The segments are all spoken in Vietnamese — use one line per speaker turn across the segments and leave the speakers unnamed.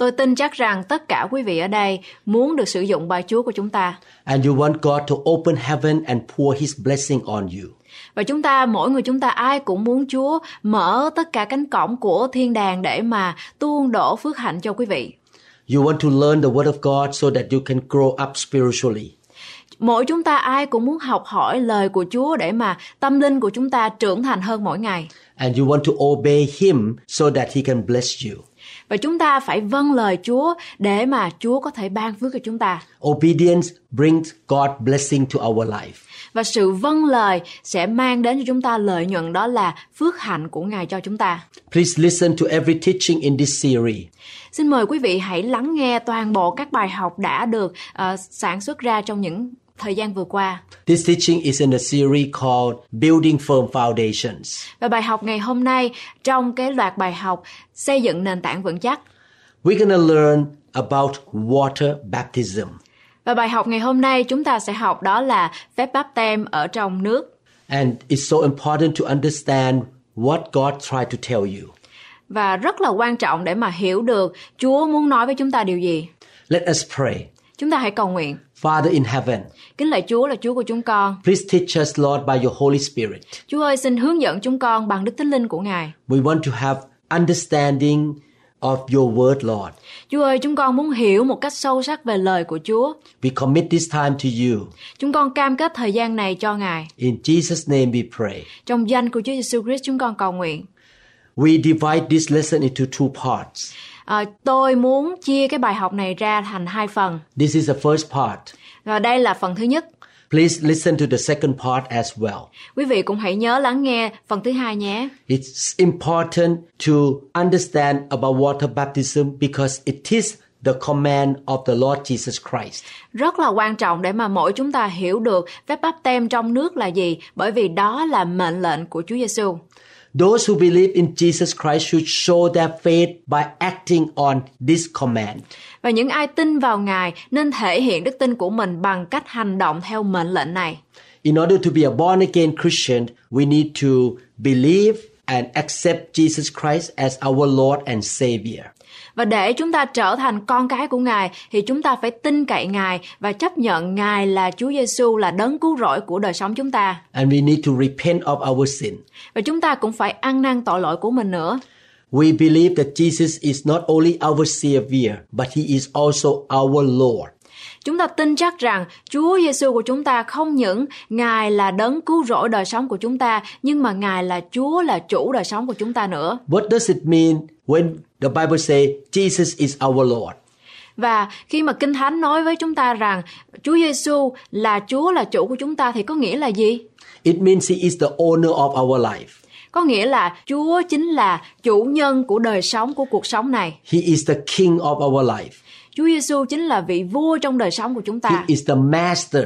Tôi tin chắc rằng tất cả quý vị ở đây muốn được sử dụng bài Chúa của chúng ta.
And you want God to open heaven and pour his blessing on you.
Và chúng ta, mỗi người chúng ta ai cũng muốn Chúa mở tất cả cánh cổng của thiên đàng để mà tuôn đổ phước hạnh cho quý vị.
You want to learn the word of God so that you can grow up spiritually.
Mỗi chúng ta ai cũng muốn học hỏi lời của Chúa để mà tâm linh của chúng ta trưởng thành hơn mỗi ngày.
And you want to obey him so that he can bless you.
Và chúng ta phải vâng lời Chúa để mà Chúa có thể ban phước cho chúng ta.
Obedience brings God blessing to our life.
Và sự vâng lời sẽ mang đến cho chúng ta lợi nhuận đó là phước hạnh của Ngài cho chúng ta.
Please listen to every teaching in this series.
Xin mời quý vị hãy lắng nghe toàn bộ các bài học đã được uh, sản xuất ra trong những thời gian vừa qua.
This teaching is in a series called Building Firm Foundations.
Và bài học ngày hôm nay trong cái loạt bài học xây dựng nền tảng vững chắc.
We're going to learn about water baptism.
Và bài học ngày hôm nay chúng ta sẽ học đó là phép báp tem ở trong nước.
And it's so important to understand what God tried to tell you.
Và rất là quan trọng để mà hiểu được Chúa muốn nói với chúng ta điều gì.
Let us pray.
Chúng ta hãy cầu nguyện.
Father in heaven,
Kính lạy Chúa là Chúa của chúng con.
please teach us, Lord, by your Holy Spirit.
Chúa ơi xin hướng dẫn chúng con bằng Đức Thánh Linh của Ngài.
We want to have understanding of your word, Lord.
Chúa ơi chúng con muốn hiểu một cách sâu sắc về lời của Chúa.
We commit this time to you.
Chúng con cam kết thời gian này cho Ngài.
In Jesus' name we pray.
Trong danh của Chúa Giêsu Christ chúng con cầu nguyện.
We divide this lesson into two parts.
À, tôi muốn chia cái bài học này ra thành hai phần.
This is the first part.
Và đây là phần thứ nhất.
Please listen to the second part as well.
Quý vị cũng hãy nhớ lắng nghe phần thứ hai nhé.
It's important to understand about water baptism because it is the command of the Lord Jesus Christ.
Rất là quan trọng để mà mỗi chúng ta hiểu được phép báp tem trong nước là gì, bởi vì đó là mệnh lệnh của Chúa Giêsu.
Those who believe in Jesus Christ should show their faith by acting on this command.
Và những ai tin vào Ngài nên thể hiện đức tin của mình bằng cách hành động theo mệnh lệnh này.
In order to be a born again Christian, we need to believe and accept Jesus Christ as our Lord and Savior.
Và để chúng ta trở thành con cái của Ngài thì chúng ta phải tin cậy Ngài và chấp nhận Ngài là Chúa Giêsu là đấng cứu rỗi của đời sống chúng ta.
And we need to repent of our sin.
Và chúng ta cũng phải ăn năn tội lỗi của mình nữa.
We believe that Jesus is not only our Savior, but He is also our Lord.
Chúng ta tin chắc rằng Chúa Giêsu của chúng ta không những Ngài là đấng cứu rỗi đời sống của chúng ta, nhưng mà Ngài là Chúa là chủ đời sống của chúng ta nữa.
What does it mean when the Bible say Jesus is our Lord?
Và khi mà Kinh Thánh nói với chúng ta rằng Chúa Giêsu là Chúa là chủ của chúng ta thì có nghĩa là gì?
It means He is the owner of our life.
Có nghĩa là Chúa chính là chủ nhân của đời sống của cuộc sống này.
He is the King of our life.
Chúa Giêsu chính là vị vua trong đời sống của chúng
He
ta.
is the Master.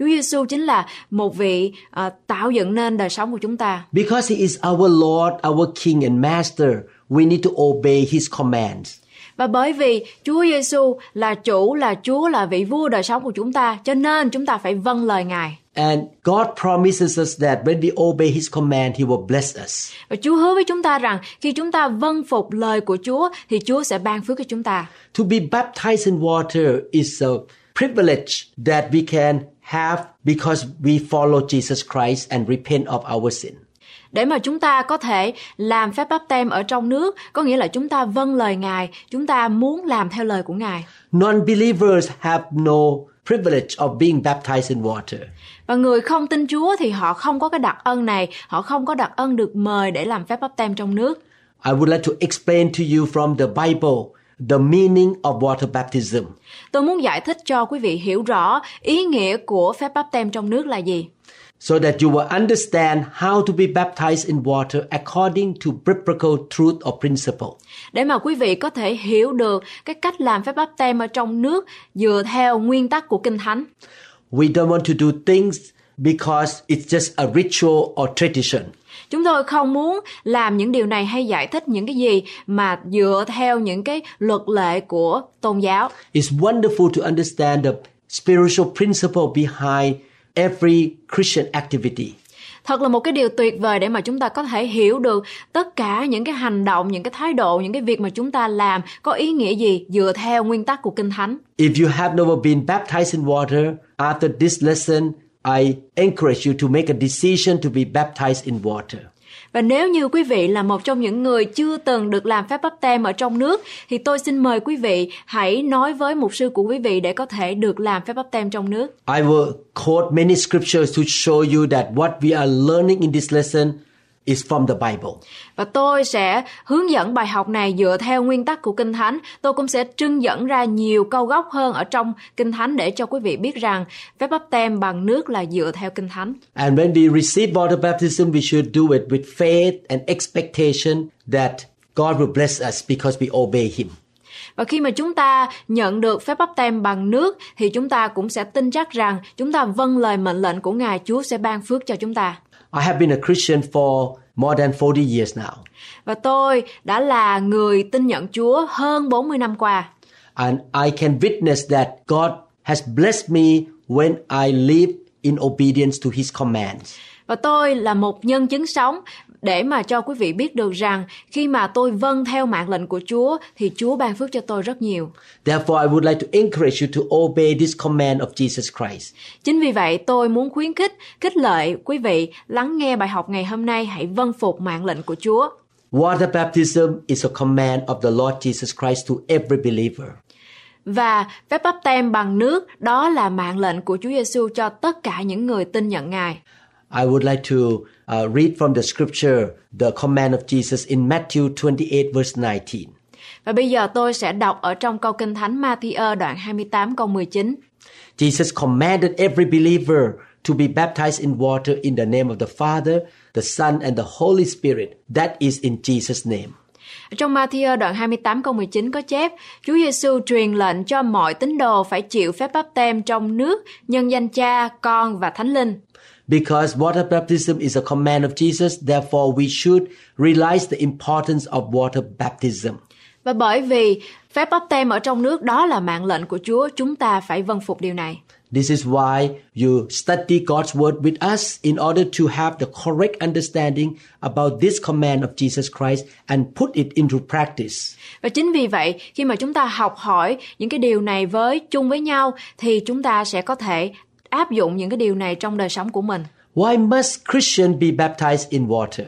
Chúa Giêsu chính là một vị ờ, tạo dựng nên đời sống của chúng ta.
Because He is our Lord, our King and Master, we need to obey His commands.
Và bởi vì Chúa Giêsu là chủ, là Chúa, là vị vua đời sống của chúng ta, cho nên chúng ta phải vâng lời Ngài.
And God promises us that when we obey His command, He will bless us.
Và Chúa hứa với chúng ta rằng khi chúng ta vâng phục lời của Chúa thì Chúa sẽ ban phước cho chúng ta.
To be baptized in water is a privilege that we can have because we follow Jesus Christ and repent of our sin.
Để mà chúng ta có thể làm phép báp tem ở trong nước, có nghĩa là chúng ta vâng lời Ngài, chúng ta muốn làm theo lời của Ngài.
Non-believers have no privilege of being baptized in water.
Và người không tin Chúa thì họ không có cái đặc ân này, họ không có đặc ân được mời để làm phép báp tem trong nước.
I would like to explain to you from the Bible the meaning of water baptism.
Tôi muốn giải thích cho quý vị hiểu rõ ý nghĩa của phép báp tem trong nước là gì.
so that you will understand how to be baptized in water according to biblical truth or principle.
Để mà quý vị có thể hiểu được cái cách làm phép báp tem ở trong nước dựa theo nguyên tắc của Kinh Thánh.
We don't want to do things because it's just a ritual or tradition.
Chúng tôi không muốn làm những điều này hay giải thích những cái gì mà dựa theo những cái luật lệ của tôn giáo.
It's wonderful to understand the spiritual principle behind every Christian activity.
Thật là một cái điều tuyệt vời để mà chúng ta có thể hiểu được tất cả những cái hành động, những cái thái độ, những cái việc mà chúng ta làm có ý nghĩa gì dựa theo nguyên tắc của Kinh Thánh.
If you have never been baptized in water, after this lesson, I encourage you to make a decision to be baptized in water.
Và nếu như quý vị là một trong những người chưa từng được làm phép báp tem ở trong nước thì tôi xin mời quý vị hãy nói với mục sư của quý vị để có thể được làm phép báp tem trong nước.
I will quote many scriptures to show you that what we are learning in this lesson is from the Bible.
Và tôi sẽ hướng dẫn bài học này dựa theo nguyên tắc của Kinh Thánh. Tôi cũng sẽ trưng dẫn ra nhiều câu gốc hơn ở trong Kinh Thánh để cho quý vị biết rằng phép báp tem bằng nước là dựa theo Kinh Thánh.
And when we receive water baptism, we should do it with faith and expectation that God will bless us because we obey Him.
Và khi mà chúng ta nhận được phép báp tem bằng nước thì chúng ta cũng sẽ tin chắc rằng chúng ta vâng lời mệnh lệnh của Ngài Chúa sẽ ban phước cho chúng ta.
I have been a Christian for more than 40 years now.
Và tôi đã là người tin nhận Chúa hơn 40 năm qua.
And I can witness that God has blessed me when I live in obedience to His commands.
Và tôi là một nhân chứng sống để mà cho quý vị biết được rằng khi mà tôi vâng theo mạng lệnh của Chúa thì Chúa ban phước cho tôi rất nhiều.
Therefore, I would like to encourage you to obey this command of Jesus Christ.
Chính vì vậy tôi muốn khuyến khích, khích lệ quý vị lắng nghe bài học ngày hôm nay hãy vâng phục mạng lệnh của Chúa.
Water baptism is a command of the Lord Jesus Christ to every believer.
Và phép báp tem bằng nước đó là mạng lệnh của Chúa Giêsu cho tất cả những người tin nhận Ngài.
I would like to uh, read from the scripture the command of Jesus in Matthew 28 verse 19.
Và bây giờ tôi sẽ đọc ở trong câu Kinh Thánh Matthew đoạn 28 câu 19.
Jesus commanded every believer to be baptized in water in the name of the Father, the Son and the Holy Spirit. That is in Jesus name.
Trong Matthew đoạn 28 câu 19 có chép, Chúa Giêsu truyền lệnh cho mọi tín đồ phải chịu phép báp tem trong nước, nhân danh Cha, Con và Thánh Linh.
Because water baptism is a command of Jesus, therefore we should realize the importance of water baptism.
Và bởi vì phép báp tem ở trong nước đó là mạng lệnh của Chúa, chúng ta phải vâng phục điều này.
This is why you study God's word with us in order to have the correct understanding about this command of Jesus Christ and put it into practice.
Và chính vì vậy, khi mà chúng ta học hỏi những cái điều này với chung với nhau thì chúng ta sẽ có thể áp dụng những cái điều này trong đời sống của mình.
Why must Christian be baptized in water?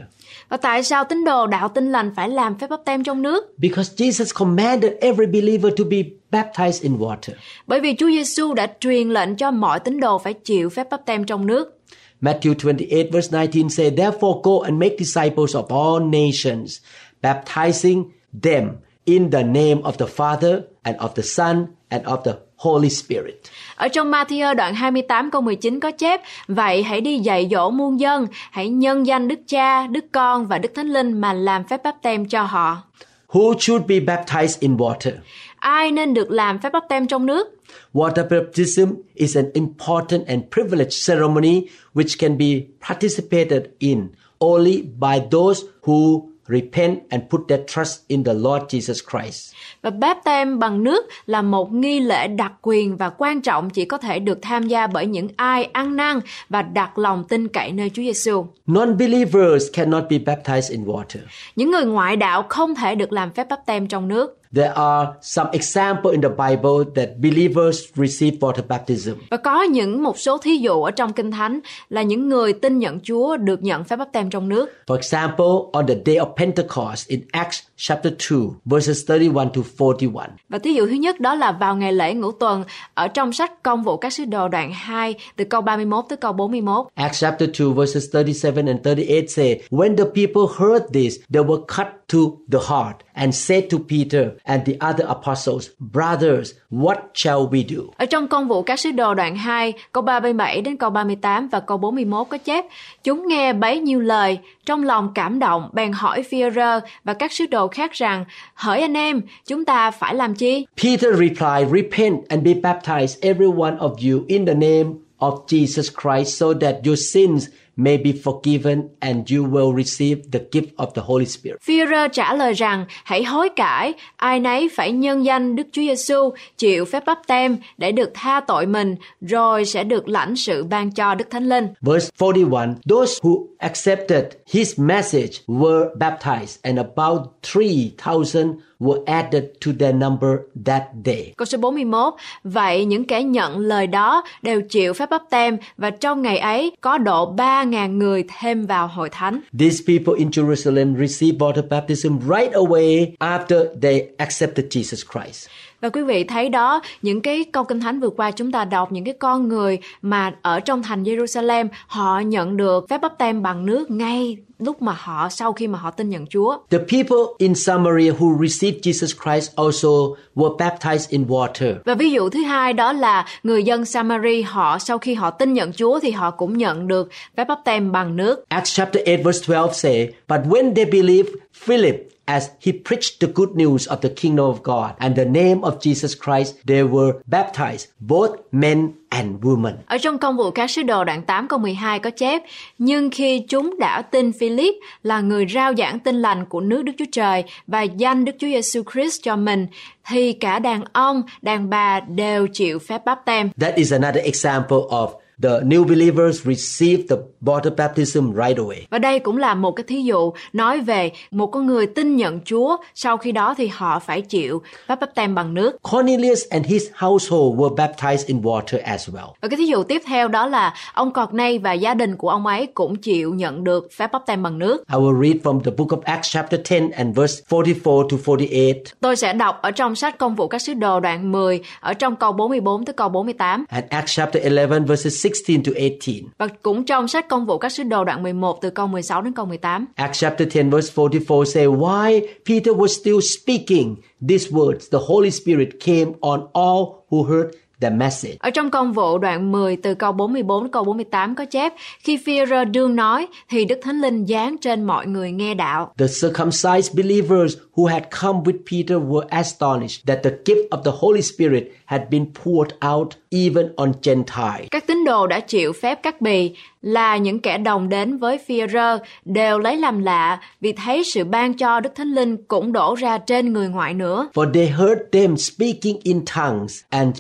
Và tại sao tín đồ đạo tin lành phải làm phép báp tem trong nước?
Because Jesus commanded every believer to be baptized in water.
Bởi vì Chúa Giêsu đã truyền lệnh cho mọi tín đồ phải chịu phép báp tem trong nước.
Matthew 28 verse 19 say, Therefore go and make disciples of all nations, baptizing them in the name of the Father and of the Son and of the Holy Spirit.
Ở trong Matthew đoạn 28 câu 19 có chép, Vậy hãy đi dạy dỗ muôn dân, hãy nhân danh Đức Cha, Đức Con và Đức Thánh Linh mà làm phép báp tem cho họ.
Who should be baptized in water?
Ai nên được làm phép báp tem trong nước?
Water baptism is an important and privileged ceremony which can be participated in only by those who repent and put their trust in the Lord Jesus Christ.
Và báp tem bằng nước là một nghi lễ đặc quyền và quan trọng chỉ có thể được tham gia bởi những ai ăn năn và đặt lòng tin cậy nơi Chúa Giêsu.
Non-believers cannot be baptized in water.
Những người ngoại đạo không thể được làm phép báp tem trong nước.
There are some example in the Bible that believers receive water baptism.
Và có những một số thí dụ ở trong Kinh Thánh là những người tin nhận Chúa được nhận phép báp tem trong nước.
For example, on the day of Pentecost in Acts chapter 2, verses 31 to 41.
Và thí dụ thứ nhất đó là vào ngày lễ ngũ tuần ở trong sách Công vụ các sứ đồ đoạn 2 từ câu 31 tới câu 41.
Acts chapter 2 verses 37 and 38 say, When the people heard this, they were cut to the heart and said to Peter and the other apostles, Brothers, what shall we do?
Ở trong công vụ các sứ đồ đoạn 2, câu 37 đến câu 38 và câu 41 có chép, chúng nghe bấy nhiêu lời, trong lòng cảm động, bèn hỏi Führer và các sứ đồ khác rằng, hỡi anh em, chúng ta phải làm chi?
Peter replied, Repent and be baptized, every one of you, in the name of Jesus Christ, so that your sins may be forgiven and you will receive the gift of the Holy Spirit.
Führer trả lời rằng hãy hối cải, ai nấy phải nhân danh Đức Chúa Giêsu chịu phép báp tem để được tha tội mình, rồi sẽ được lãnh sự ban cho Đức Thánh Linh.
Verse 41 Those who accepted his message were baptized, and about 3,000 were added to their number that day.
Câu số 41 Vậy những kẻ nhận lời đó đều chịu phép báp tem và trong ngày ấy có độ 3.000 người thêm vào hội thánh.
These people in Jerusalem received water baptism right away after they accepted Jesus Christ.
Và quý vị thấy đó, những cái câu kinh thánh vừa qua chúng ta đọc những cái con người mà ở trong thành Jerusalem họ nhận được phép báp tem bằng nước ngay lúc mà họ sau khi mà họ tin nhận Chúa.
The people in Samaria who received Jesus Christ also were baptized in water.
Và ví dụ thứ hai đó là người dân Samari họ sau khi họ tin nhận Chúa thì họ cũng nhận được phép báp tem bằng nước.
Acts chapter 8 verse 12 say, But when they believed Philip as he preached the good news of the kingdom of God and the name of Jesus Christ, they were baptized, both men and women.
Ở trong công vụ các sứ đồ đoạn 8 câu 12 có chép, nhưng khi chúng đã tin Philip là người rao giảng tin lành của nước Đức Chúa Trời và danh Đức Chúa Giêsu Christ cho mình, thì cả đàn ông, đàn bà đều chịu phép báp tem.
That is another example of the new believers receive the water baptism right away.
Và đây cũng là một cái thí dụ nói về một con người tin nhận Chúa, sau khi đó thì họ phải chịu phép báp tem bằng nước.
Cornelius and his household were baptized in water as well.
Và cái thí dụ tiếp theo đó là ông Cọt Nay và gia đình của ông ấy cũng chịu nhận được phép báp tem bằng nước.
I will read from the book of Acts chapter 10 and verse 44 to 48.
Tôi sẽ đọc ở trong sách công vụ các sứ đồ đoạn 10 ở trong câu 44 tới câu 48
And Acts chapter 11 verses 16 to 18.
và cũng trong sách công vụ các sứ đồ đoạn 11 từ câu 16 đến câu 18.
Acts chapter 10 verse 44 say, why Peter was still speaking these words, the Holy Spirit came on all who heard the message.
Ở trong công vụ đoạn 10 từ câu 44 đến câu 48 có chép khi Phi-rơ đương nói thì Đức Thánh Linh giáng trên mọi người nghe đạo.
The circumcised believers who had come with Peter were astonished that the gift of the Holy Spirit had been poured out even on Gentiles.
Các tín đồ đã chịu phép cắt bì là những kẻ đồng đến với Phi-rơ đều lấy làm lạ vì thấy sự ban cho Đức Thánh Linh cũng đổ ra trên người ngoại nữa.
For they heard them speaking in tongues and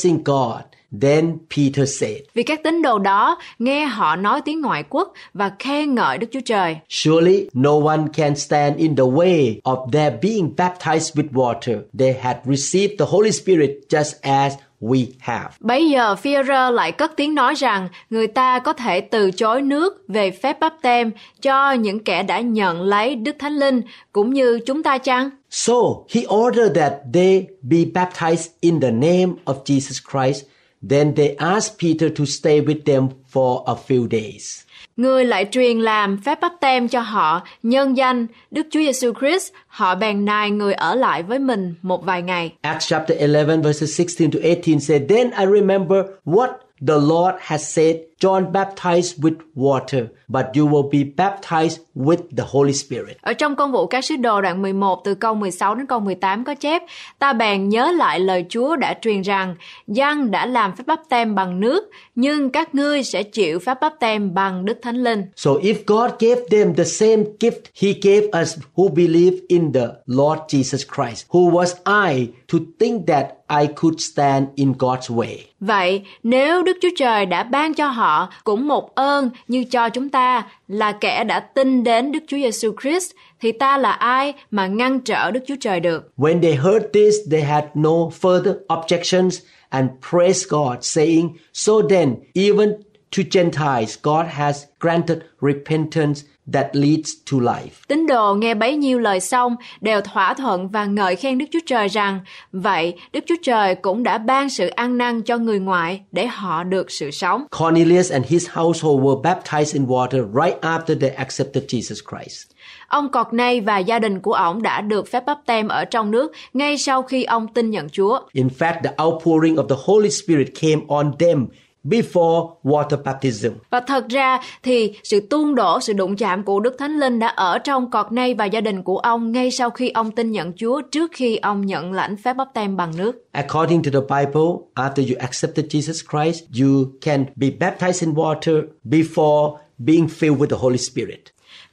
praising God. Then Peter said,
Vì các tín đồ đó nghe họ nói tiếng ngoại quốc và khen ngợi Đức Chúa Trời.
Surely no one can stand in the way of their being baptized with water. They had received the Holy Spirit just as we have.
Bấy giờ Phi-rơ lại cất tiếng nói rằng người ta có thể từ chối nước về phép báp tem cho những kẻ đã nhận lấy Đức Thánh Linh cũng như chúng ta chăng?
So he ordered that they be baptized in the name of Jesus Christ. Then they asked Peter to stay with them for a few days.
Ngươi lại truyền làm phép báp tem cho họ nhân danh Đức Chúa Giêsu Christ, họ bèn nài người ở lại với mình một vài ngày.
Acts chapter 11 verses 16 to 18 said, Then I remember what the Lord has said, John baptized with water, but you will be baptized with the Holy Spirit.
Ở trong công vụ các sứ đồ đoạn 11 từ câu 16 đến câu 18 có chép, ta bèn nhớ lại lời Chúa đã truyền rằng, Giăng đã làm phép báp tem bằng nước, nhưng các ngươi sẽ chịu phép báp tem bằng Đức Thánh Linh.
So if God gave them the same gift he gave us who believe in the Lord Jesus Christ, who was I to think that I could stand in God's way?
Vậy, nếu Đức Chúa Trời đã ban cho họ cũng một ơn như cho chúng ta là kẻ đã tin đến Đức Chúa Giêsu Christ, thì ta là ai mà ngăn trở Đức Chúa Trời được?
When they heard this, they had no further objections and praised God, saying, So then, even to Gentiles, God has granted repentance that leads to life.
Tín đồ nghe bấy nhiêu lời xong đều thỏa thuận và ngợi khen Đức Chúa Trời rằng vậy Đức Chúa Trời cũng đã ban sự ăn năn cho người ngoại để họ được sự sống.
Cornelius and his household were baptized in water right after they accepted Jesus Christ.
Ông Courtney và gia đình của ông đã được phép bắp tem ở trong nước ngay sau khi ông tin nhận Chúa.
In fact, the outpouring of the Holy Spirit came on them before water baptism.
Và thật ra thì sự tuôn đổ, sự đụng chạm của Đức Thánh Linh đã ở trong Courtney và gia đình của ông ngay sau khi ông tin nhận Chúa trước khi ông nhận lãnh phép bắp tem bằng nước.
According to the Bible, after you accepted Jesus Christ, you can be baptized in water before being filled with the Holy Spirit.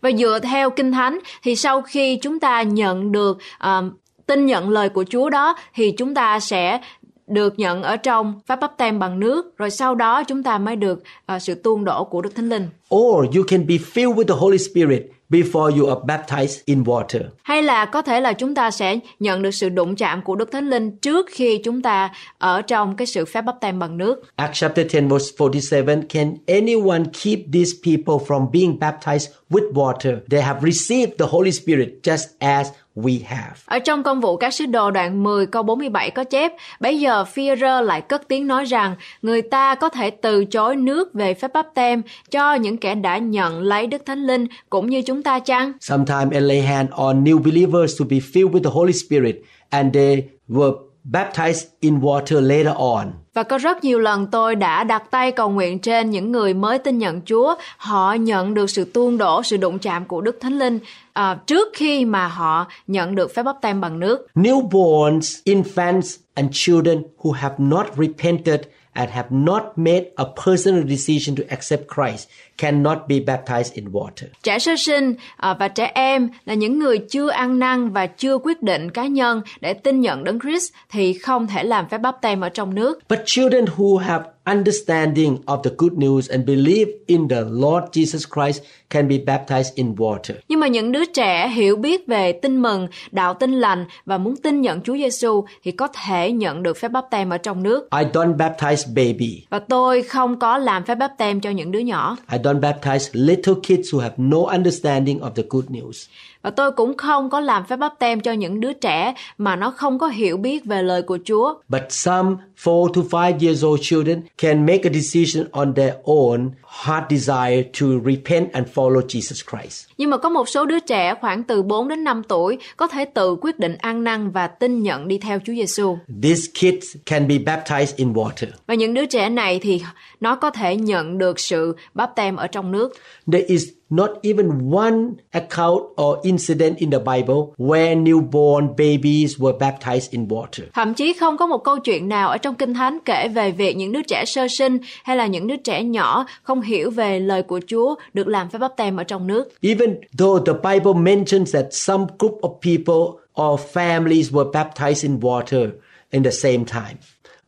Và dựa theo Kinh Thánh thì sau khi chúng ta nhận được um, tin nhận lời của Chúa đó thì chúng ta sẽ được nhận ở trong pháp bắp tem bằng nước rồi sau đó chúng ta mới được uh, sự tuôn đổ của Đức Thánh Linh.
Or you can be filled with the Holy Spirit before you are baptized in water.
Hay là có thể là chúng ta sẽ nhận được sự đụng chạm của Đức Thánh Linh trước khi chúng ta ở trong cái sự phép bắp tem bằng nước.
Acts chapter 10 verse 47 Can anyone keep these people from being baptized with water? They have received the Holy Spirit just as we have.
Ở trong công vụ các sứ đồ đoạn 10 câu 47 có chép, bây giờ Phi-rơ lại cất tiếng nói rằng người ta có thể từ chối nước về phép bắp tem cho những kẻ đã nhận lấy Đức Thánh Linh cũng như chúng ta chăng?
Sometimes lay hand on new believers to be filled with the Holy Spirit and they were baptized in water later on.
Và có rất nhiều lần tôi đã đặt tay cầu nguyện trên những người mới tin nhận Chúa, họ nhận được sự tuôn đổ, sự đụng chạm của Đức Thánh Linh uh, trước khi mà họ nhận được phép bắp tem bằng nước.
Newborns, infants, and children who have not repented and have not made a personal decision to accept Christ cannot be baptized in water.
Trẻ sơ sinh à, và trẻ em là những người chưa ăn năn và chưa quyết định cá nhân để tin nhận Đấng Christ thì không thể làm phép bắp tem ở trong nước.
But children who have understanding of the good news and believe in the Lord Jesus Christ can be baptized in water.
Nhưng mà những đứa trẻ hiểu biết về tin mừng, đạo tin lành và muốn tin nhận Chúa Giêsu thì có thể nhận được phép bắp tem ở trong nước.
I don't baptize baby.
Và tôi không có làm phép bắp tem cho những đứa nhỏ.
I don't baptize little kids who have no understanding of the good news.
Và tôi cũng không có làm phép bắp tem cho những đứa trẻ mà nó không có hiểu biết về lời của Chúa.
But some 4 to 5 years old children can make a decision on their own heart desire to repent and follow Jesus Christ.
Nhưng mà có một số đứa trẻ khoảng từ 4 đến 5 tuổi có thể tự quyết định ăn năn và tin nhận đi theo Chúa Giêsu.
These kids can be baptized in water.
Và những đứa trẻ này thì nó có thể nhận được sự báp tem ở trong nước.
There is not even one account or incident in the Bible where newborn babies were baptized in water.
Thậm chí không có một câu chuyện nào ở trong Kinh Thánh kể về việc những đứa trẻ sơ sinh hay là những đứa trẻ nhỏ không hiểu về lời của Chúa được làm phép báp tem ở trong nước.
Even though the Bible mentions that some group of people or families were baptized in water in the same time.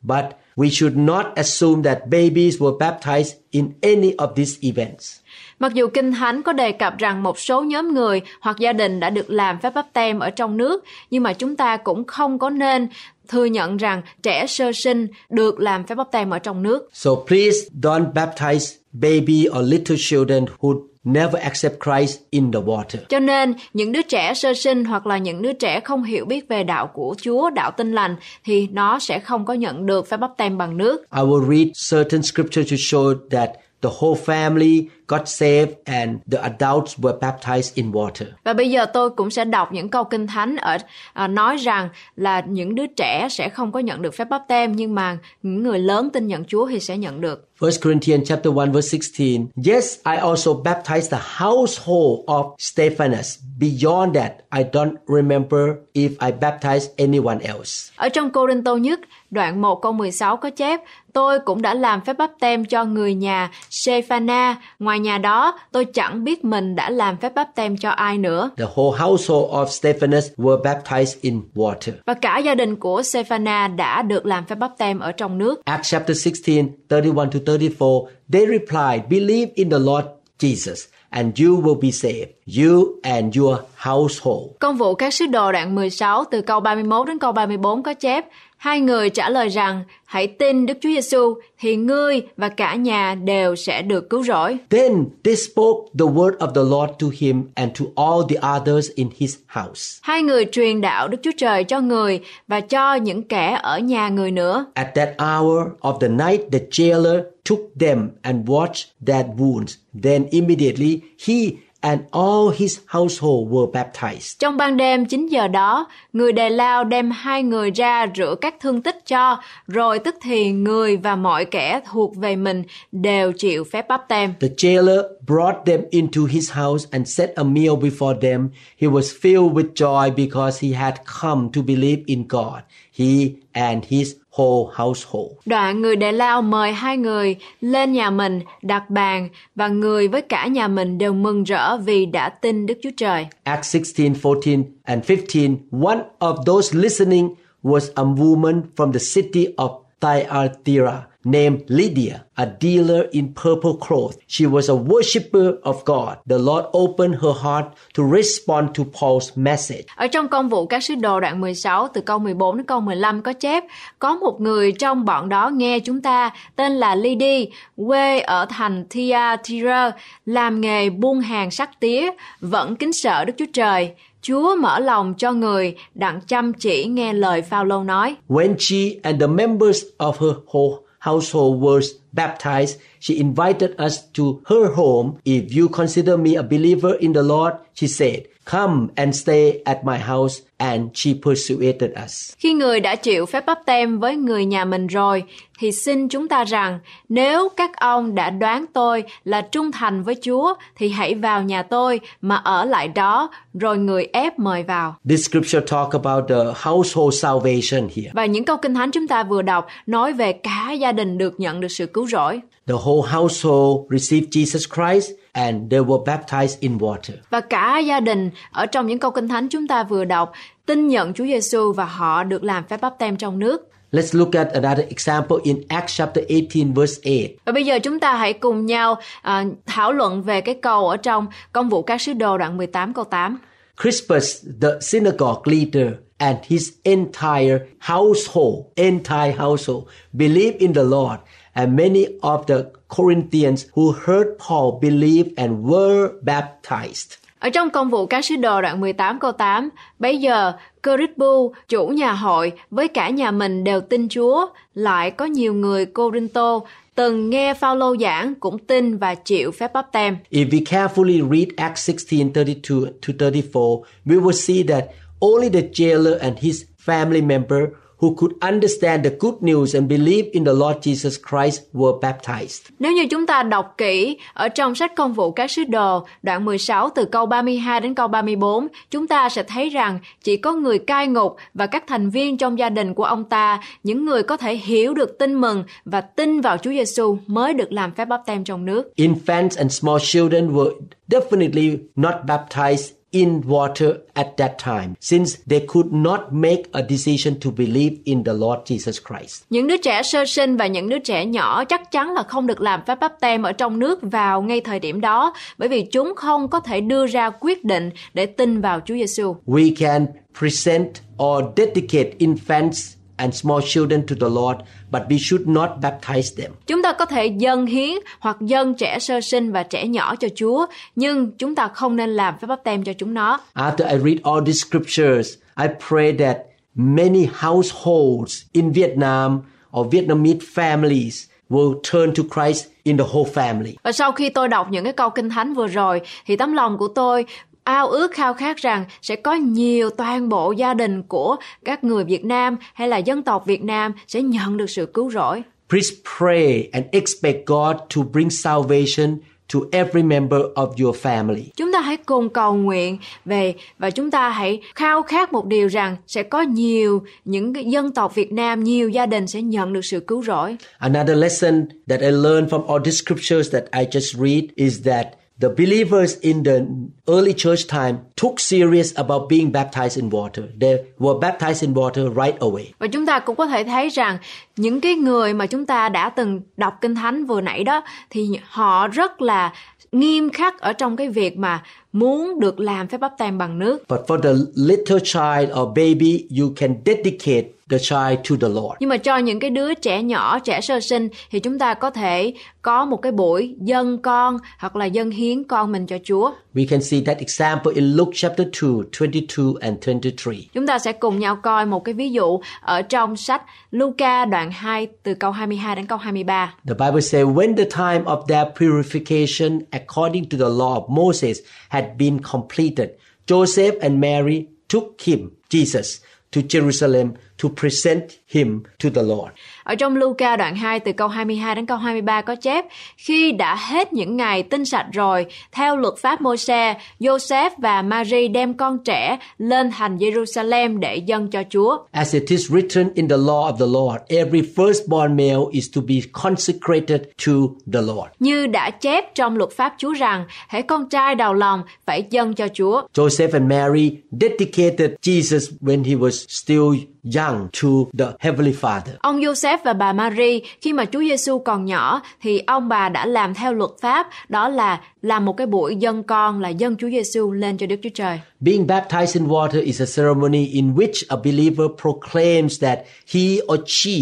But we should not assume that babies were baptized in any of these events.
Mặc dù Kinh Thánh có đề cập rằng một số nhóm người hoặc gia đình đã được làm phép báp tem ở trong nước, nhưng mà chúng ta cũng không có nên thừa nhận rằng trẻ sơ sinh được làm phép báp tem ở trong nước.
So please don't baptize baby or little children who never accept Christ in the water.
Cho nên những đứa trẻ sơ sinh hoặc là những đứa trẻ không hiểu biết về đạo của Chúa, đạo tin lành thì nó sẽ không có nhận được phép báp tem bằng nước.
I will read certain scripture to show that the whole family got saved and the adults were baptized in water.
Và bây giờ tôi cũng sẽ đọc những câu kinh thánh ở à, nói rằng là những đứa trẻ sẽ không có nhận được phép báp tem nhưng mà những người lớn tin nhận Chúa thì sẽ nhận được.
1 Corinthians chapter 1 verse 16. Yes, I also baptized the household of Stephanus. Beyond that, I don't remember if I baptized anyone else.
Ở trong Cô Đinh Tô nhất, đoạn 1 câu 16 có chép, tôi cũng đã làm phép báp tem cho người nhà Shephana. Ngoài nhà đó, tôi chẳng biết mình đã làm phép báp tem cho ai nữa.
The whole household of Stephanus were baptized in water.
Và cả gia đình của Shephana đã được làm phép báp tem ở trong nước.
Acts chapter 16, 31 to 34, they replied, Believe in the Lord Jesus and you will be saved, you and your household.
Công vụ các sứ đồ đoạn 16 từ câu 31 đến câu 34 có chép, Hai người trả lời rằng, hãy tin Đức Chúa Giêsu thì ngươi và cả nhà đều sẽ được cứu rỗi.
Then they spoke the word of the Lord to him and to all the others in his house.
Hai người truyền đạo Đức Chúa Trời cho người và cho những kẻ ở nhà người nữa.
At that hour of the night, the jailer took them and watched their wounds. Then immediately he and all his household were baptized.
Trong ban đêm 9 giờ đó, người đề lao đem hai người ra rửa các thương tích cho, rồi tức thì người và mọi kẻ thuộc về mình đều chịu phép bắp tem.
The jailer brought them into his house and set a meal before them. He was filled with joy because he had come to believe in God, he and his whole household.
Đoạn người đệ lao mời hai người lên nhà mình đặt bàn và người với cả nhà mình đều mừng rỡ vì đã tin Đức Chúa Trời.
Acts 16, 14, and 15. One of those listening was a woman from the city of Thyatira named Lydia, a dealer in purple cloth. She was a worshiper of God. The Lord opened her heart to respond to Paul's message.
Ở trong công vụ các sứ đồ đoạn 16 từ câu 14 đến câu 15 có chép có một người trong bọn đó nghe chúng ta tên là Lydia, quê ở thành Thyatira, làm nghề buôn hàng sắt tía, vẫn kính sợ Đức Chúa Trời. Chúa mở lòng cho người đặng chăm chỉ nghe lời Phaolô nói.
When she and the members of her whole household was baptized, she invited us to her home. If you consider me a believer in the Lord, she said, come and stay at my house. And she persuaded us.
Khi người đã chịu phép bắp tem với người nhà mình rồi, thì xin chúng ta rằng, nếu các ông đã đoán tôi là trung thành với Chúa, thì hãy vào nhà tôi mà ở lại đó, rồi người ép mời vào.
This scripture talk about the household salvation here.
Và những câu kinh thánh chúng ta vừa đọc nói về cả gia đình được nhận được sự cứu rỗi.
The whole household received Jesus Christ and they were baptized in water.
Và cả gia đình ở trong những câu kinh thánh chúng ta vừa đọc tin nhận Chúa Giêsu và họ được làm phép báp tem trong nước.
Let's look at another example in Acts chapter 18 verse 8.
Và bây giờ chúng ta hãy cùng nhau à, thảo luận về cái câu ở trong công vụ các sứ đồ đoạn 18 câu 8.
Crispus, the synagogue leader, and his entire household, entire household, believed in the Lord, and many of the Corinthians who heard Paul believed and were baptized.
Ở trong công vụ các sứ đồ đoạn 18 câu 8, bấy giờ Crispu, chủ nhà hội, với cả nhà mình đều tin Chúa, lại có nhiều người Corinto từng nghe Phaolô giảng cũng tin và chịu phép báp tem.
If we carefully read Acts 16, 32 to 34, we will see that only the jailer and his family member who could understand the good news and believe in the Lord Jesus Christ were baptized.
Nếu như chúng ta đọc kỹ ở trong sách công vụ các sứ đồ đoạn 16 từ câu 32 đến câu 34, chúng ta sẽ thấy rằng chỉ có người cai ngục và các thành viên trong gia đình của ông ta, những người có thể hiểu được tin mừng và tin vào Chúa Giêsu mới được làm phép báp tem trong nước.
Infants and small children were definitely not baptized in water at that time since they could not make a decision to believe in the Lord Jesus Christ.
Những đứa trẻ sơ sinh và những đứa trẻ nhỏ chắc chắn là không được làm phép báp tem ở trong nước vào ngay thời điểm đó bởi vì chúng không có thể đưa ra quyết định để tin vào Chúa Giêsu.
We can present or dedicate infants and small children to the Lord, but we should not baptize them.
Chúng ta có thể dâng hiến hoặc dâng trẻ sơ sinh và trẻ nhỏ cho Chúa, nhưng chúng ta không nên làm phép báp tem cho chúng nó.
After I read all these scriptures, I pray that many households in Vietnam or Vietnamese families will turn to Christ in the whole family.
Và sau khi tôi đọc những cái câu kinh thánh vừa rồi thì tấm lòng của tôi ao ước khao khát rằng sẽ có nhiều toàn bộ gia đình của các người Việt Nam hay là dân tộc Việt Nam sẽ nhận được sự cứu rỗi.
Please pray and expect God to bring salvation to every member of your family.
Chúng ta hãy cùng cầu nguyện về và chúng ta hãy khao khát một điều rằng sẽ có nhiều những cái dân tộc Việt Nam, nhiều gia đình sẽ nhận được sự cứu rỗi.
Another lesson that I learned from all the scriptures that I just read is that the believers in the early church time took serious about being baptized in water. They were baptized in water right away.
Và chúng ta cũng có thể thấy rằng những cái người mà chúng ta đã từng đọc kinh thánh vừa nãy đó, thì họ rất là nghiêm khắc ở trong cái việc mà muốn được làm phép báp tem bằng nước.
But for the little child or baby, you can dedicate the child to the Lord.
Nhưng mà cho những cái đứa trẻ nhỏ, trẻ sơ sinh thì chúng ta có thể có một cái buổi dâng con hoặc là dâng hiến con mình cho Chúa.
We can see that example in Luke chapter 2, 22 and 23.
Chúng ta sẽ cùng nhau coi một cái ví dụ ở trong sách Luca đoạn 2 từ câu 22 đến câu 23.
The Bible says, when the time of their purification according to the law of Moses had been completed, Joseph and Mary took him, Jesus, to Jerusalem to present him to the Lord.
Ở trong Luca đoạn 2 từ câu 22 đến câu 23 có chép Khi đã hết những ngày tinh sạch rồi, theo luật pháp Môi-se, Joseph và Mary đem con trẻ lên thành Jerusalem để dâng cho Chúa.
As it is written in the law of the Lord, every firstborn male is to be consecrated to the Lord.
Như đã chép trong luật pháp Chúa rằng, hãy con trai đầu lòng phải dâng cho Chúa.
Joseph and Mary dedicated Jesus when he was still young to the Heavenly Father.
Ông Joseph và bà Mary, khi mà Chúa Giêsu còn nhỏ, thì ông bà đã làm theo luật pháp, đó là làm một cái buổi dâng con là dâng Chúa Giêsu lên cho Đức Chúa Trời.
Being baptized in water is a ceremony in which a believer proclaims that he or she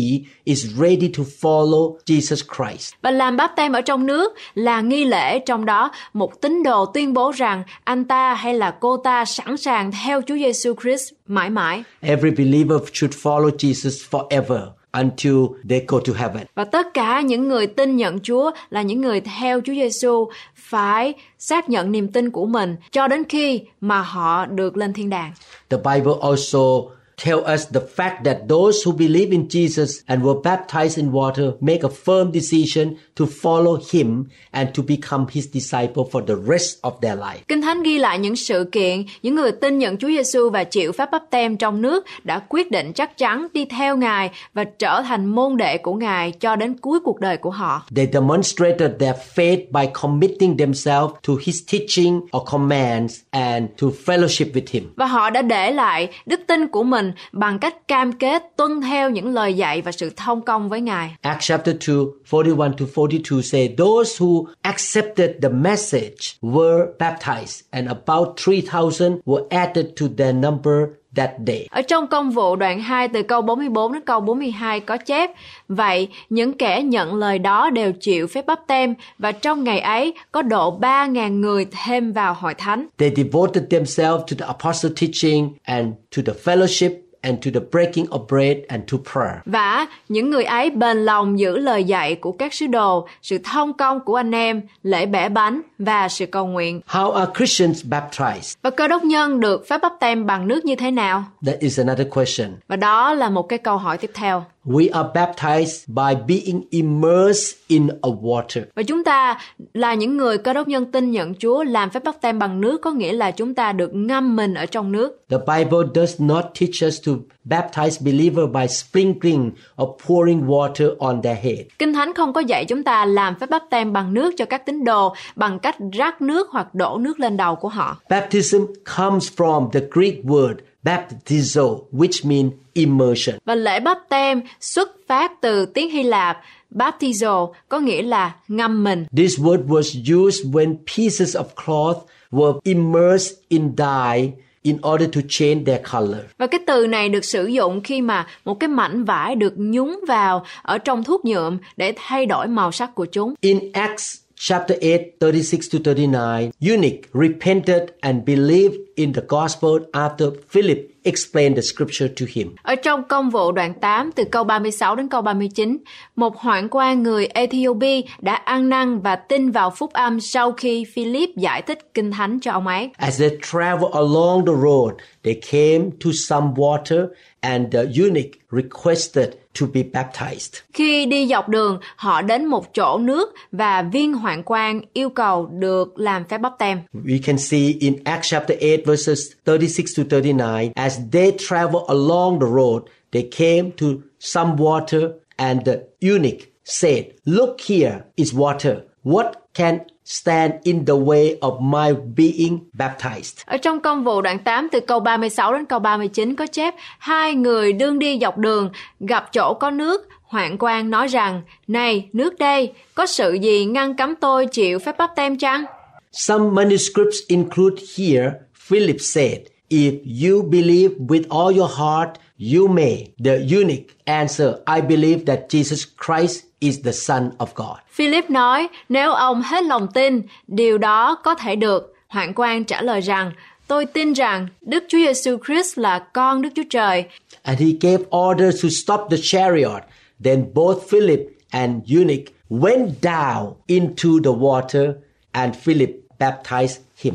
is ready to follow Jesus Christ.
Và làm báp tem ở trong nước là nghi lễ trong đó một tín đồ tuyên bố rằng anh ta hay là cô ta sẵn sàng theo Chúa Giêsu Christ mãi mãi.
Every believer should follow Jesus forever until they go to heaven.
Và tất cả những người tin nhận Chúa là những người theo Chúa Giêsu phải xác nhận niềm tin của mình cho đến khi mà họ được lên thiên đàng.
The Bible also tell us the fact that those who believe in Jesus and were baptized in water make a firm decision to follow him and to become his disciple for the rest of their life.
Kinh Thánh ghi lại những sự kiện, những người tin nhận Chúa Giêsu và chịu phép báp tem trong nước đã quyết định chắc chắn đi theo Ngài và trở thành môn đệ của Ngài cho đến cuối cuộc đời của họ.
They demonstrated their faith by committing themselves to his teaching or commands and to fellowship with him.
Và họ đã để lại đức tin của mình bằng cách cam kết tuân theo những lời dạy và sự thông công với Ngài.
Acts chapter 2, 41 to 42 say, Those who accepted the message were baptized, and about 3,000 were added to their number that day.
Ở trong công vụ đoạn 2 từ câu 44 đến câu 42 có chép Vậy những kẻ nhận lời đó đều chịu phép bắp tem và trong ngày ấy có độ 3.000 người thêm vào hội thánh.
They devoted themselves to the apostle teaching and to the fellowship and to the breaking of bread and to prayer.
Và những người ấy bền lòng giữ lời dạy của các sứ đồ, sự thông công của anh em, lễ bẻ bánh và sự cầu nguyện.
How are Christians baptized?
Và cơ đốc nhân được phép bắp tem bằng nước như thế nào?
That is another question.
Và đó là một cái câu hỏi tiếp theo.
We are baptized by being immersed in a water.
Và chúng ta là những người cơ đốc nhân tin nhận Chúa làm phép báp tem bằng nước có nghĩa là chúng ta được ngâm mình ở trong nước.
The Bible does not teach us to baptize believer by sprinkling or pouring water on their head.
Kinh Thánh không có dạy chúng ta làm phép báp tem bằng nước cho các tín đồ bằng cách rắc nước hoặc đổ nước lên đầu của họ.
Baptism comes from the Greek word baptizo, which means immersion.
Và lễ báp tem xuất phát từ tiếng Hy Lạp baptizo có nghĩa là ngâm mình.
This word was used when pieces of cloth were immersed in dye in order to change their color.
Và cái từ này được sử dụng khi mà một cái mảnh vải được nhúng vào ở trong thuốc nhuộm để thay đổi màu sắc của chúng.
In Acts chapter 8, 36 to 39, eunuch repented and believed in the gospel after Philip explained the scripture to him.
Ở trong công vụ đoạn 8 từ câu 36 đến câu 39, một hoạn quan người Ethiopia đã ăn năn và tin vào phúc âm sau khi Philip giải thích kinh thánh cho ông ấy.
As they traveled along the road, they came to some water and the eunuch requested to be baptized.
Khi đi dọc đường, họ đến một chỗ nước và viên hoạn quan yêu cầu được làm phép bắp tem.
We can see in Acts chapter 8 verses 36 to 39, as they traveled along the road, they came to some water and the eunuch said, look here is water. What can stand in the way of my being baptized?
Ở trong công vụ đoạn 8 từ câu 36 đến câu 39 có chép hai người đương đi dọc đường gặp chỗ có nước Hoạn quan nói rằng, này, nước đây, có sự gì ngăn cấm tôi chịu phép bắp tem chăng?
Some manuscripts include here, Philip said, If you believe with all your heart, You may, the eunuch, answer, I believe that Jesus Christ is the Son of God.
Philip nói, nếu ông hết lòng tin, điều đó có thể được. Hoạn quan trả lời rằng, tôi tin rằng Đức Chúa Giêsu Christ là con Đức Chúa Trời.
And he gave orders to stop the chariot. Then both Philip and eunuch went down into the water and Philip baptized him.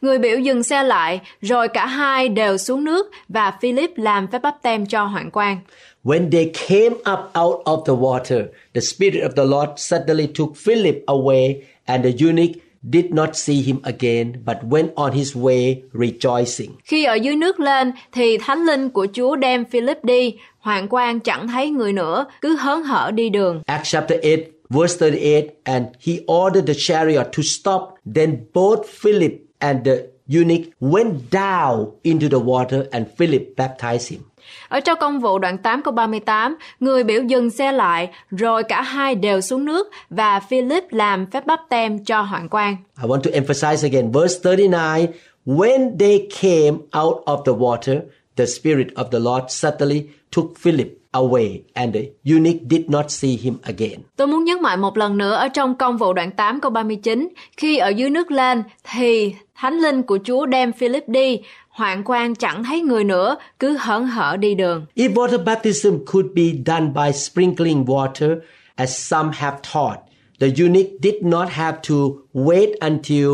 Người biểu dừng xe lại, rồi cả hai đều xuống nước và Philip làm phép bắp tem cho hoạn quan.
When they came up out of the water, the Spirit of the Lord suddenly took Philip away, and the eunuch did not see him again, but went on his way rejoicing.
Khi ở dưới nước lên thì thánh linh của Chúa đem Philip đi, hoạn quan chẳng thấy người nữa, cứ hớn hở đi đường.
Acts chapter 8, verse 38, and he ordered the chariot to stop. Then both Philip and the eunuch went down into the water, and Philip baptized him.
Ở trong công vụ đoạn 8 câu 38, người biểu dừng xe lại, rồi cả hai đều xuống nước và Philip làm phép bắp tem cho hoạn quan.
I want to emphasize again, verse 39 when they came out of the water, the Spirit of the Lord suddenly took Philip away, and eunuch did not see him again.
Tôi muốn nhấn mạnh một lần nữa ở trong công vụ đoạn 8 câu 39, khi ở dưới nước lên thì thánh linh của Chúa đem Philip đi, hoạn quan chẳng thấy người nữa, cứ hớn hở đi đường.
If water baptism could be done by sprinkling water, as some have taught, the eunuch did not have to wait until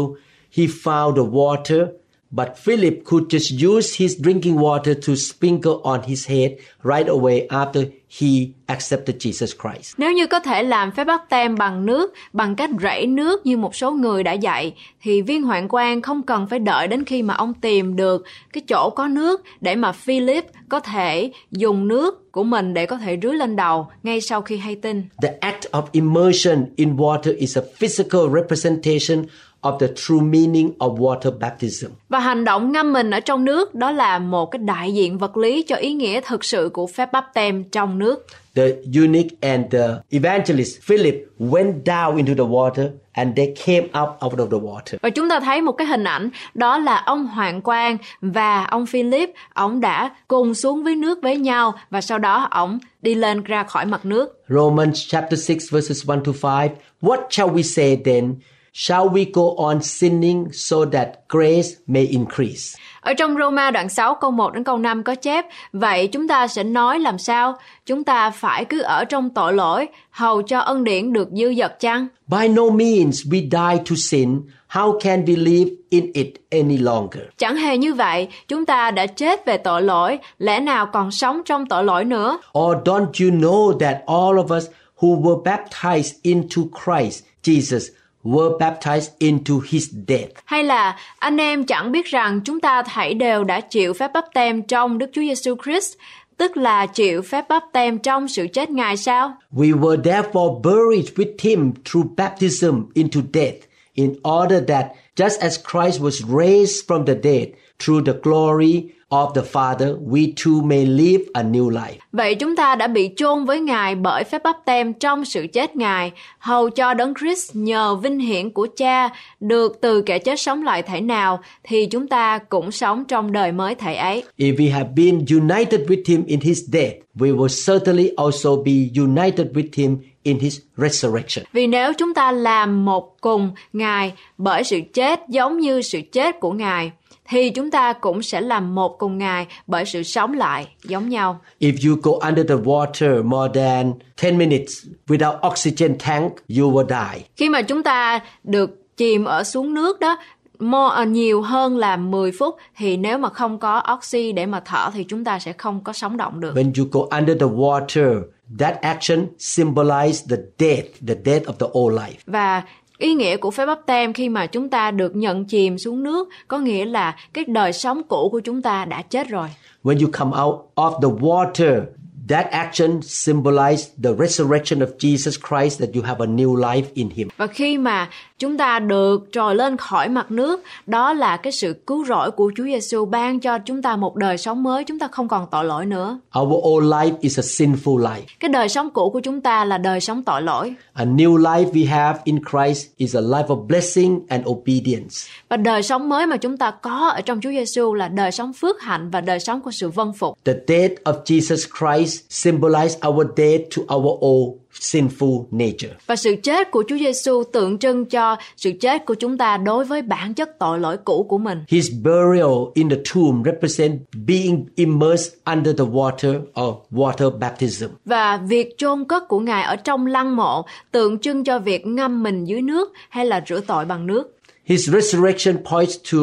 he found the water, but Philip could just use his drinking water to sprinkle on his head right away after he accepted Jesus Christ.
Nếu như có thể làm phép bắt tem bằng nước, bằng cách rảy nước như một số người đã dạy, thì viên hoạn quan không cần phải đợi đến khi mà ông tìm được cái chỗ có nước để mà Philip có thể dùng nước của mình để có thể rưới lên đầu ngay sau khi hay tin.
The act of immersion in water is a physical representation of the true meaning of water baptism.
Và hành động ngâm mình ở trong nước đó là một cái đại diện vật lý cho ý nghĩa thực sự của phép bắp tem trong nước.
The eunuch and the evangelist Philip went down into the water and they came up out of the water.
Và chúng ta thấy một cái hình ảnh đó là ông Hoàng Quang và ông Philip, ông đã cùng xuống với nước với nhau và sau đó ông đi lên ra khỏi mặt nước.
Romans chapter 6 verses 1 to 5. What shall we say then? Shall we go on sinning so that grace may increase?
Ở trong Roma đoạn 6 câu 1 đến câu 5 có chép, vậy chúng ta sẽ nói làm sao? Chúng ta phải cứ ở trong tội lỗi, hầu cho ân điển được dư dật chăng?
By no means we die to sin. How can we live in it any longer?
Chẳng hề như vậy, chúng ta đã chết về tội lỗi, lẽ nào còn sống trong tội lỗi nữa?
Or don't you know that all of us who were baptized into Christ Jesus were baptized into his death?
Hay là anh em chẳng biết rằng chúng ta thảy đều đã chịu phép bắp tem trong Đức Chúa Giêsu Christ, tức là chịu phép bắp tem trong sự chết Ngài sao?
We were therefore buried with him through baptism into death, in order that just as Christ was raised from the dead through the glory of the Father, we too may live a new life.
Vậy chúng ta đã bị chôn với Ngài bởi phép bắp tem trong sự chết Ngài, hầu cho Đấng Christ nhờ vinh hiển của Cha được từ kẻ chết sống lại thể nào, thì chúng ta cũng sống trong đời mới thể ấy.
If we have been united with him in his death, we will certainly also be united with him in his resurrection.
Vì nếu chúng ta làm một cùng Ngài bởi sự chết giống như sự chết của Ngài, thì chúng ta cũng sẽ làm một cùng Ngài bởi sự sống lại giống nhau.
If you go under the water more than 10 minutes without oxygen tank, you will die.
Khi mà chúng ta được chìm ở xuống nước đó more, nhiều hơn là 10 phút thì nếu mà không có oxy để mà thở thì chúng ta sẽ không có sống động được.
When you go under the water, that action symbolizes the death, the death of the old life.
Và ý nghĩa của phép bắp tem khi mà chúng ta được nhận chìm xuống nước có nghĩa là cái đời sống cũ của chúng ta đã chết rồi.
When you come out of the water, That action symbolizes the resurrection of Jesus Christ that you have a new life in Him.
Và khi mà chúng ta được trồi lên khỏi mặt nước, đó là cái sự cứu rỗi của Chúa Giêsu ban cho chúng ta một đời sống mới, chúng ta không còn tội lỗi nữa.
Our old life is a sinful life.
Cái đời sống cũ của chúng ta là đời sống tội lỗi.
A new life we have in Christ is a life of blessing and obedience.
Và đời sống mới mà chúng ta có ở trong Chúa Giêsu là đời sống phước hạnh và đời sống của sự vâng phục.
The death of Jesus Christ symbolizes our death to our old sinful nature.
Và sự chết của Chúa Giêsu tượng trưng cho sự chết của chúng ta đối với bản chất tội lỗi cũ của mình.
His burial in the tomb represents being immersed under the water or water baptism.
Và việc chôn cất của Ngài ở trong lăng mộ tượng trưng cho việc ngâm mình dưới nước hay là rửa tội bằng nước.
His resurrection points to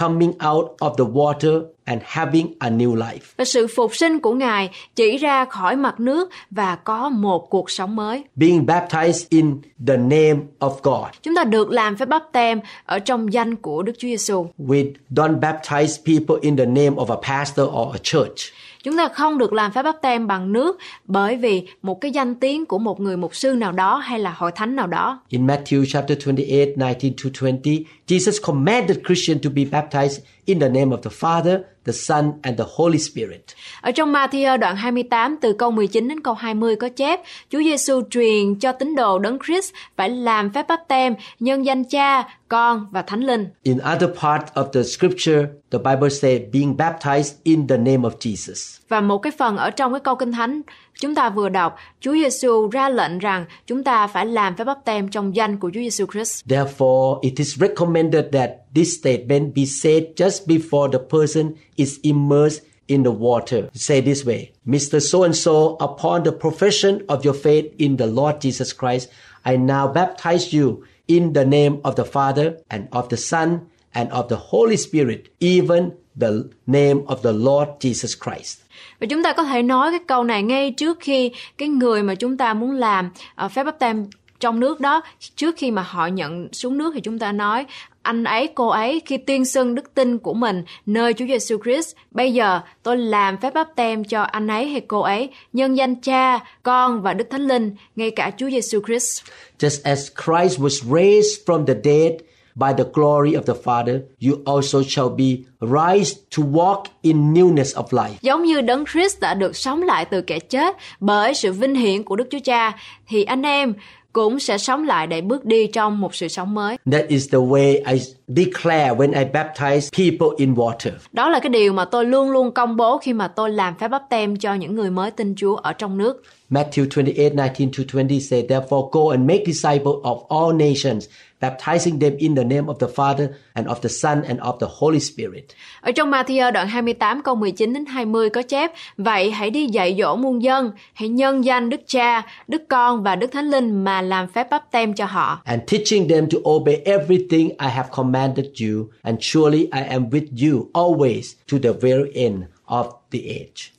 coming out of the water and having a new life.
Và sự phục sinh của Ngài chỉ ra khỏi mặt nước và có một cuộc sống mới.
Being baptized in the name of God.
Chúng ta được làm phép bắp tem ở trong danh của Đức Chúa Giêsu.
We don't baptize people in the name of a pastor or a church.
Chúng ta không được làm phép bắp tem bằng nước bởi vì một cái danh tiếng của một người mục sư nào đó hay là hội thánh nào đó.
In Matthew chapter 28, 19 to 20, Jesus commanded Christians to be baptized in the name of the Father, the Son and the Holy Spirit.
Ở trong Matthew đoạn 28 từ câu 19 đến câu 20 có chép, Chúa Giêsu truyền cho tín đồ đấng Christ phải làm phép báp tem nhân danh Cha, con và Thánh Linh.
In other part of the scripture, the Bible says being baptized in the name of Jesus.
Và một cái phần ở trong cái câu Kinh Thánh chúng ta vừa đọc, Chúa Giêsu ra lệnh rằng chúng ta phải làm phép báp tem trong danh của Chúa Giêsu Christ.
Therefore, it is recommended that this statement be said just before the person is immersed in the water. Say this way, Mr. So and so, upon the profession of your faith in the Lord Jesus Christ, I now baptize you in the name of the Father and of the Son and of the Holy Spirit, even the name of the Lord Jesus Christ.
Và chúng ta có thể nói cái câu này ngay trước khi cái người mà chúng ta muốn làm uh, phép báp tem trong nước đó trước khi mà họ nhận xuống nước thì chúng ta nói anh ấy cô ấy khi tuyên xưng đức tin của mình nơi Chúa Giêsu Christ bây giờ tôi làm phép báp tem cho anh ấy hay cô ấy nhân danh Cha, Con và Đức Thánh Linh ngay cả Chúa Giêsu Christ.
Just as Christ was raised from the dead by the glory of the Father, you also shall be raised to walk in newness of life.
Giống như Đấng Christ đã được sống lại từ kẻ chết bởi sự vinh hiển của Đức Chúa Cha, thì anh em cũng sẽ sống lại để bước đi trong một sự sống mới.
That is the way I declare when I baptize people in water.
Đó là cái điều mà tôi luôn luôn công bố khi mà tôi làm phép báp tem cho những người mới tin Chúa ở trong nước.
Matthew 28, 19 to 20 say, Therefore go and make disciples of all nations, baptizing them in the name of the Father and of the Son and of the Holy Spirit.
Ở trong Matthew đoạn 28 câu 19 đến 20 có chép, Vậy hãy đi dạy dỗ muôn dân, hãy nhân danh Đức Cha, Đức Con và Đức Thánh Linh mà làm phép báp tem cho họ.
And teaching them to obey everything I have commanded you, and surely I am with you always to the very end of the age.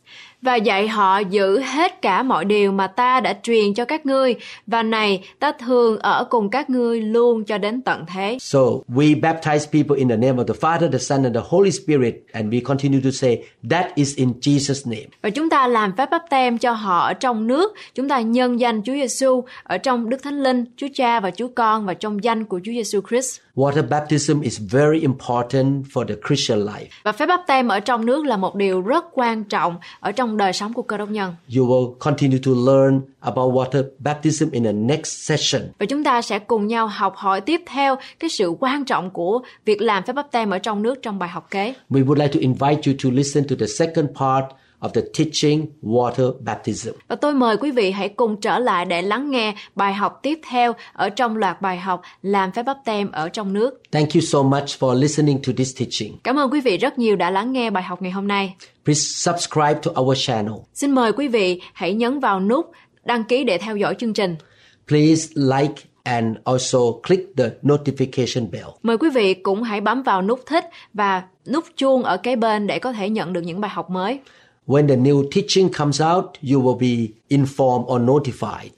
Và dạy họ giữ hết cả mọi điều mà ta đã truyền cho các ngươi và này ta thường ở cùng các ngươi luôn cho đến tận thế.
So we baptize people in the name of the Father, the Son, and the Holy Spirit, and we continue to say that is in Jesus' name.
Và chúng ta làm phép báp tem cho họ ở trong nước, chúng ta nhân danh Chúa Giêsu ở trong Đức Thánh Linh, Chúa Cha và Chúa Con và trong danh của Chúa Giêsu Christ.
Water baptism is very important for the Christian life.
Và phép báp tem ở trong nước là một điều rất quan trọng ở trong đời sống của cơ đốc nhân.
You will continue to learn about water baptism in the next session.
Và chúng ta sẽ cùng nhau học hỏi tiếp theo cái sự quan trọng của việc làm phép báp tem ở trong nước trong bài học kế.
We would like to invite you to listen to the second part of the teaching water baptism.
Và tôi mời quý vị hãy cùng trở lại để lắng nghe bài học tiếp theo ở trong loạt bài học làm phép báp tem ở trong nước.
Thank you so much for listening to this teaching.
Cảm ơn quý vị rất nhiều đã lắng nghe bài học ngày hôm nay.
Please subscribe to our channel.
Xin mời quý vị hãy nhấn vào nút đăng ký để theo dõi chương trình.
Please like and also click the notification bell.
Mời quý vị cũng hãy bấm vào nút thích và nút chuông ở kế bên để có thể nhận được những bài học mới.
When the new teaching comes out, you will be informed or notified.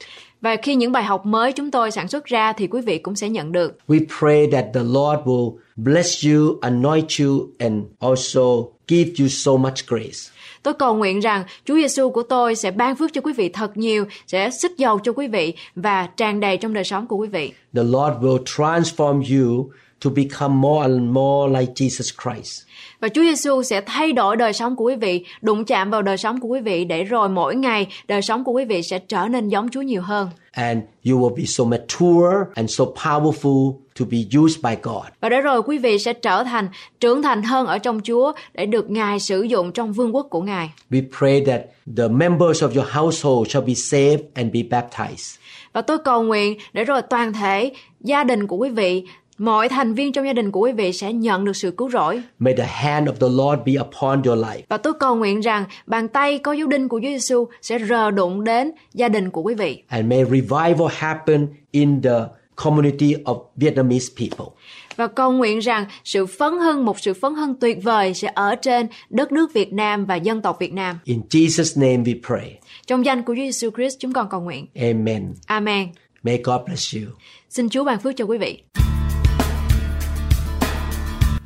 Và khi những bài học mới chúng tôi sản xuất ra thì quý vị cũng sẽ nhận được.
We pray that the Lord will bless you, anoint you, and also give you so much grace.
Tôi cầu nguyện rằng Chúa Giêsu của tôi sẽ ban phước cho quý vị thật nhiều, sẽ xích dầu cho quý vị và tràn đầy trong đời sống của quý vị.
The Lord will transform you to become more and more like Jesus Christ.
Và Chúa Giêsu sẽ thay đổi đời sống của quý vị, đụng chạm vào đời sống của quý vị để rồi mỗi ngày đời sống của quý vị sẽ trở nên giống Chúa nhiều hơn.
And you will be so mature and so powerful to be used by God.
Và để rồi quý vị sẽ trở thành trưởng thành hơn ở trong Chúa để được Ngài sử dụng trong vương quốc của Ngài.
We pray that the members of your household shall be saved and be baptized.
Và tôi cầu nguyện để rồi toàn thể gia đình của quý vị Mọi thành viên trong gia đình của quý vị sẽ nhận được sự cứu rỗi.
May the hand of the Lord be upon your life.
Và tôi cầu nguyện rằng bàn tay có dấu đinh của Chúa Giêsu sẽ rờ đụng đến gia đình của quý vị.
And may revival happen in the community of Vietnamese people.
Và cầu nguyện rằng sự phấn hưng, một sự phấn hưng tuyệt vời sẽ ở trên đất nước Việt Nam và dân tộc Việt Nam.
In Jesus' name we pray.
Trong danh của Chúa Giêsu Christ chúng con cầu nguyện.
Amen.
Amen.
May God bless you.
Xin Chúa ban phước cho quý vị.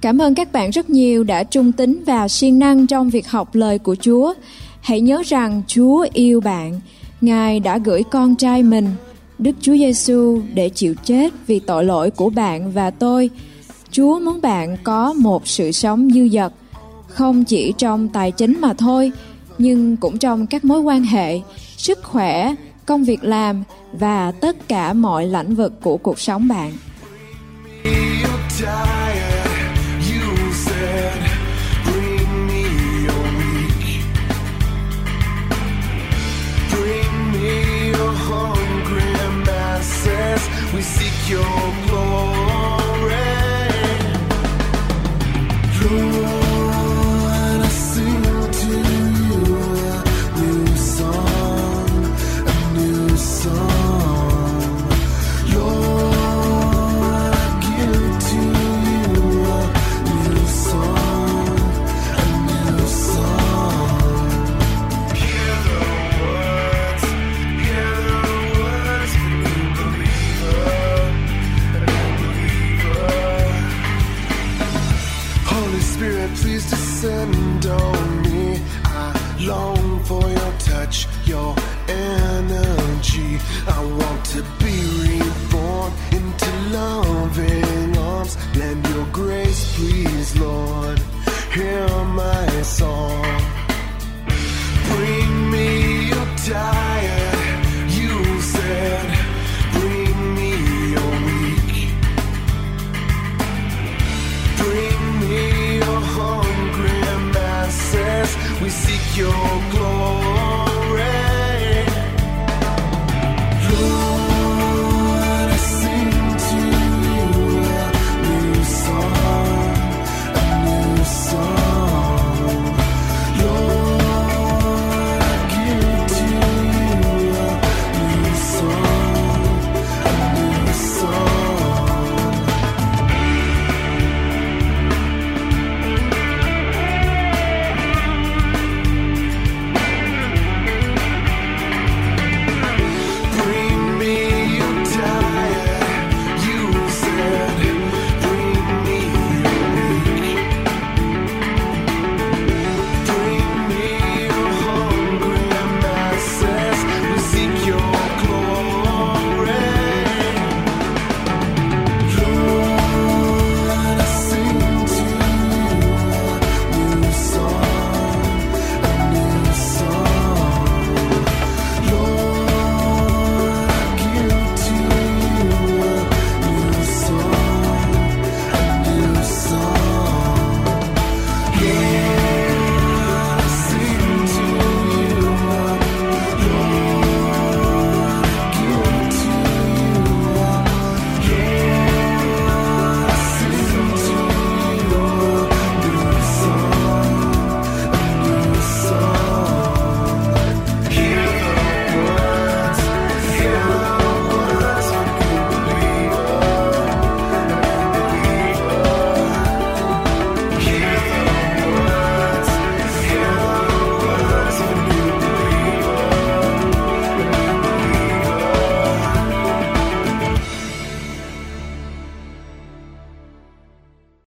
Cảm ơn các bạn rất nhiều đã trung tín và siêng năng trong việc học lời của Chúa. Hãy nhớ rằng Chúa yêu bạn. Ngài đã gửi con trai mình, Đức Chúa Giêsu để chịu chết vì tội lỗi của bạn và tôi. Chúa muốn bạn có một sự sống dư dật, không chỉ trong tài chính mà thôi, nhưng cũng trong các mối quan hệ, sức khỏe, công việc làm và tất cả mọi lĩnh vực của cuộc sống bạn. We seek your glory. Lord.